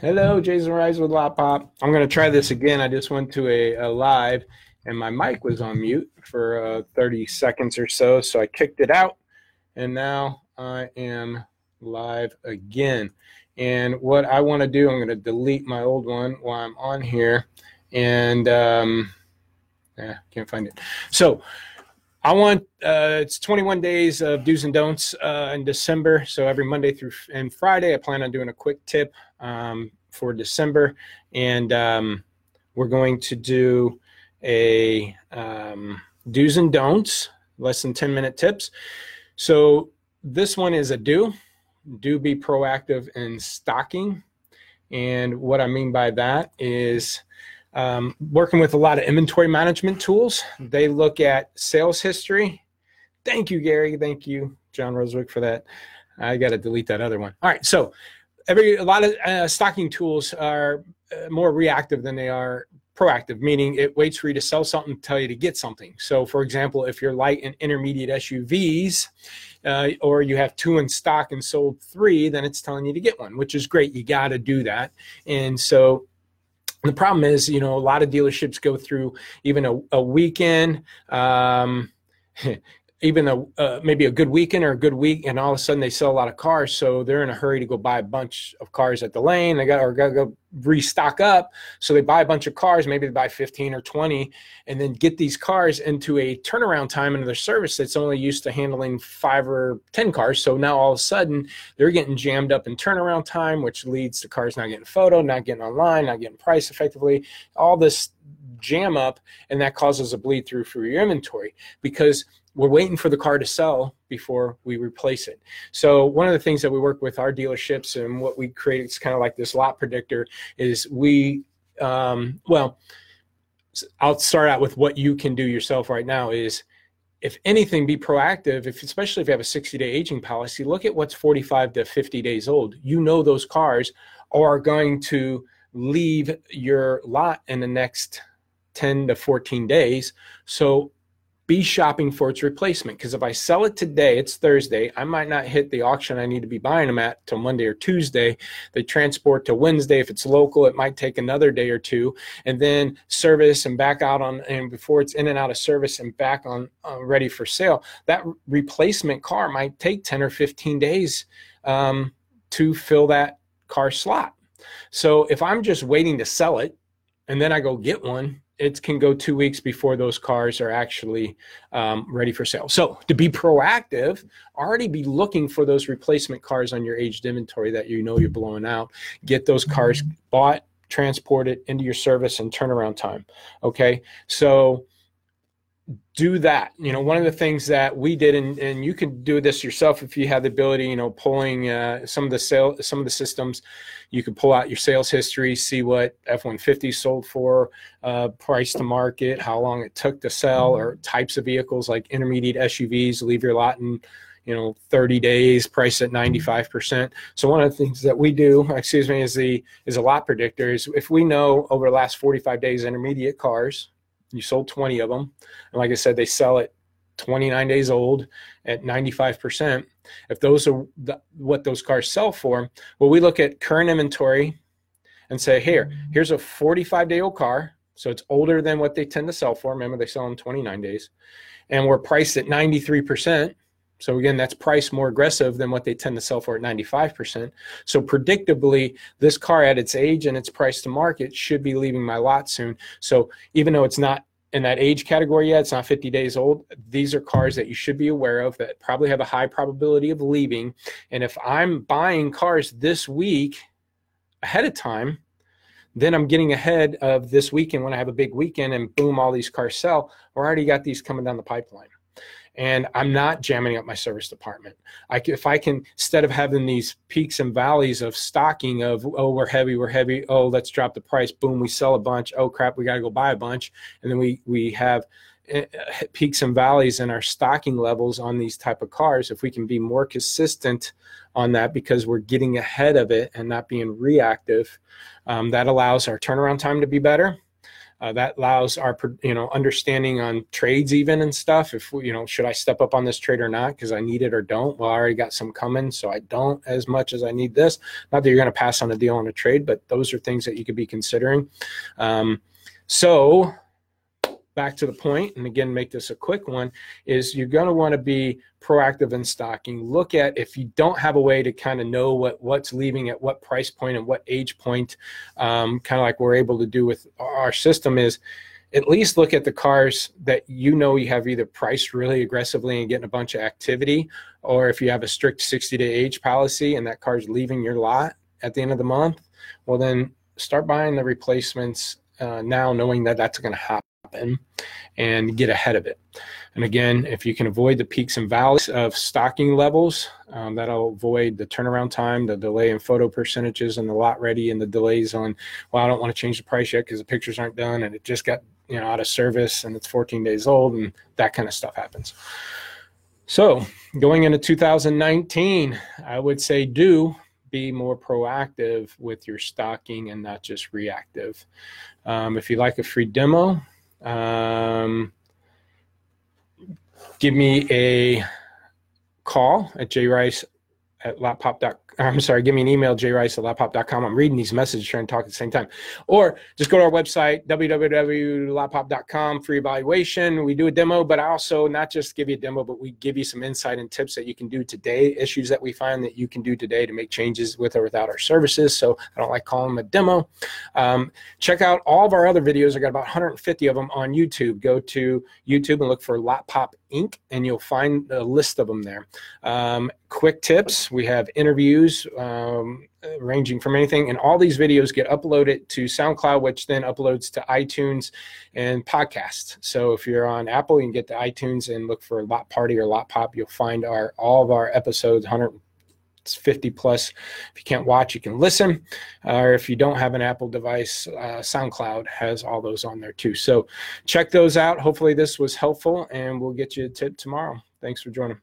Hello, Jason Rice with Lot Pop. I'm going to try this again. I just went to a, a live and my mic was on mute for uh, 30 seconds or so. So I kicked it out and now I am live again. And what I want to do, I'm going to delete my old one while I'm on here. And um, yeah, can't find it. So I want uh, it's 21 days of do's and don'ts uh, in December. So every Monday through and Friday, I plan on doing a quick tip um, for December, and um, we're going to do a um, do's and don'ts, less than 10 minute tips. So this one is a do. Do be proactive in stocking, and what I mean by that is um, working with a lot of inventory management tools. They look at sales history. Thank you, Gary. Thank you, John Rosewick, for that. I got to delete that other one. All right. So, every a lot of uh, stocking tools are uh, more reactive than they are proactive, meaning it waits for you to sell something to tell you to get something. So, for example, if you're light and intermediate SUVs, uh, or you have two in stock and sold three, then it's telling you to get one, which is great. You got to do that. And so the problem is, you know, a lot of dealerships go through even a, a weekend, um, even a uh, maybe a good weekend or a good week, and all of a sudden they sell a lot of cars, so they're in a hurry to go buy a bunch of cars at the lane. They got or got to go restock up, so they buy a bunch of cars. Maybe they buy fifteen or twenty, and then get these cars into a turnaround time into their service that's only used to handling five or ten cars. So now all of a sudden they're getting jammed up in turnaround time, which leads to cars not getting photo, not getting online, not getting priced effectively. All this jam up, and that causes a bleed through for your inventory because we're waiting for the car to sell before we replace it. So one of the things that we work with our dealerships and what we create is kind of like this lot predictor is we um, well I'll start out with what you can do yourself right now is if anything be proactive if especially if you have a 60 day aging policy look at what's 45 to 50 days old you know those cars are going to leave your lot in the next 10 to 14 days so be shopping for its replacement. Because if I sell it today, it's Thursday, I might not hit the auction I need to be buying them at till Monday or Tuesday. They transport to Wednesday. If it's local, it might take another day or two, and then service and back out on, and before it's in and out of service and back on uh, ready for sale, that replacement car might take 10 or 15 days um, to fill that car slot. So if I'm just waiting to sell it and then I go get one, it can go two weeks before those cars are actually um, ready for sale. So to be proactive, already be looking for those replacement cars on your aged inventory that you know you're blowing out. Get those cars bought, transported into your service and turnaround time. Okay, so do that. You know, one of the things that we did, and, and you can do this yourself if you have the ability, you know, pulling uh, some of the sale, some of the systems, you can pull out your sales history, see what F-150 sold for, uh, price to market, how long it took to sell, or types of vehicles like intermediate SUVs, leave your lot in, you know, 30 days, price at 95%. So one of the things that we do, excuse me, is the is a lot predictor is if we know over the last 45 days intermediate cars, you sold 20 of them. And like I said, they sell it 29 days old at 95%. If those are the, what those cars sell for, well, we look at current inventory and say, here, here's a 45 day old car. So it's older than what they tend to sell for. Remember, they sell in 29 days. And we're priced at 93%. So again, that's priced more aggressive than what they tend to sell for at 95%. So predictably, this car at its age and its price to market should be leaving my lot soon. So even though it's not in that age category yet, it's not 50 days old. These are cars that you should be aware of that probably have a high probability of leaving. And if I'm buying cars this week ahead of time, then I'm getting ahead of this weekend when I have a big weekend and boom, all these cars sell. We already got these coming down the pipeline and I'm not jamming up my service department. I if I can instead of having these peaks and valleys of stocking of oh we're heavy we're heavy oh let's drop the price boom we sell a bunch oh crap we got to go buy a bunch and then we we have eh, eh, peaks and valleys in our stocking levels on these type of cars if we can be more consistent on that because we're getting ahead of it and not being reactive um, that allows our turnaround time to be better Uh, that allows our you know understanding on trades even and stuff. If you know should I step up on this trade or not because I need it or don't. Well, I already got some coming, so I don't as much as I need this. Not that you're going to pass on a deal on a trade, but those are things that you could be considering. Um, so back to the point, and again, make this a quick one, is you're going to want to be proactive in stocking. Look at if you don't have a way to kind of know what what's leaving at what price point and what age point, um, kind of like we're able to do with our system is at least look at the cars that you know you have either priced really aggressively and getting a bunch of activity, or if you have a strict 60 day age policy and that car's leaving your lot at the end of the month, well, then start buying the replacements uh, now, knowing that that's going to happen happen and get ahead of it. And again, if you can avoid the peaks and valleys of stocking levels, um, that'll avoid the turnaround time, the delay in photo percentages, and the lot ready, and the delays on, well, I don't want to change the price yet because the pictures aren't done and it just got you know out of service and it's 14 days old, and that kind of stuff happens. So going into 2019, I would say do be more proactive with your stocking and not just reactive. Um, if you like a free demo, um, give me a call at jrice at lotpop.com I'm sorry, give me an email, jrice at lotpop.com. I'm reading these messages, trying to talk at the same time. Or just go to our website, www.lotpop.com, free evaluation. We do a demo, but I also not just give you a demo, but we give you some insight and tips that you can do today, issues that we find that you can do today to make changes with or without our services. So I don't like calling them a demo. Um, check out all of our other videos. I got about 150 of them on YouTube. Go to YouTube and look for Lot Pop Inc., and you'll find a list of them there. Um, quick tips we have interviews um, ranging from anything and all these videos get uploaded to soundcloud which then uploads to itunes and podcasts so if you're on apple you can get to itunes and look for lot party or lot pop you'll find our all of our episodes 150 plus. If you can't watch you can listen or if you don't have an apple device uh, soundcloud has all those on there too. So check those out. Hopefully this was helpful and we'll get you a tip tomorrow. Thanks for joining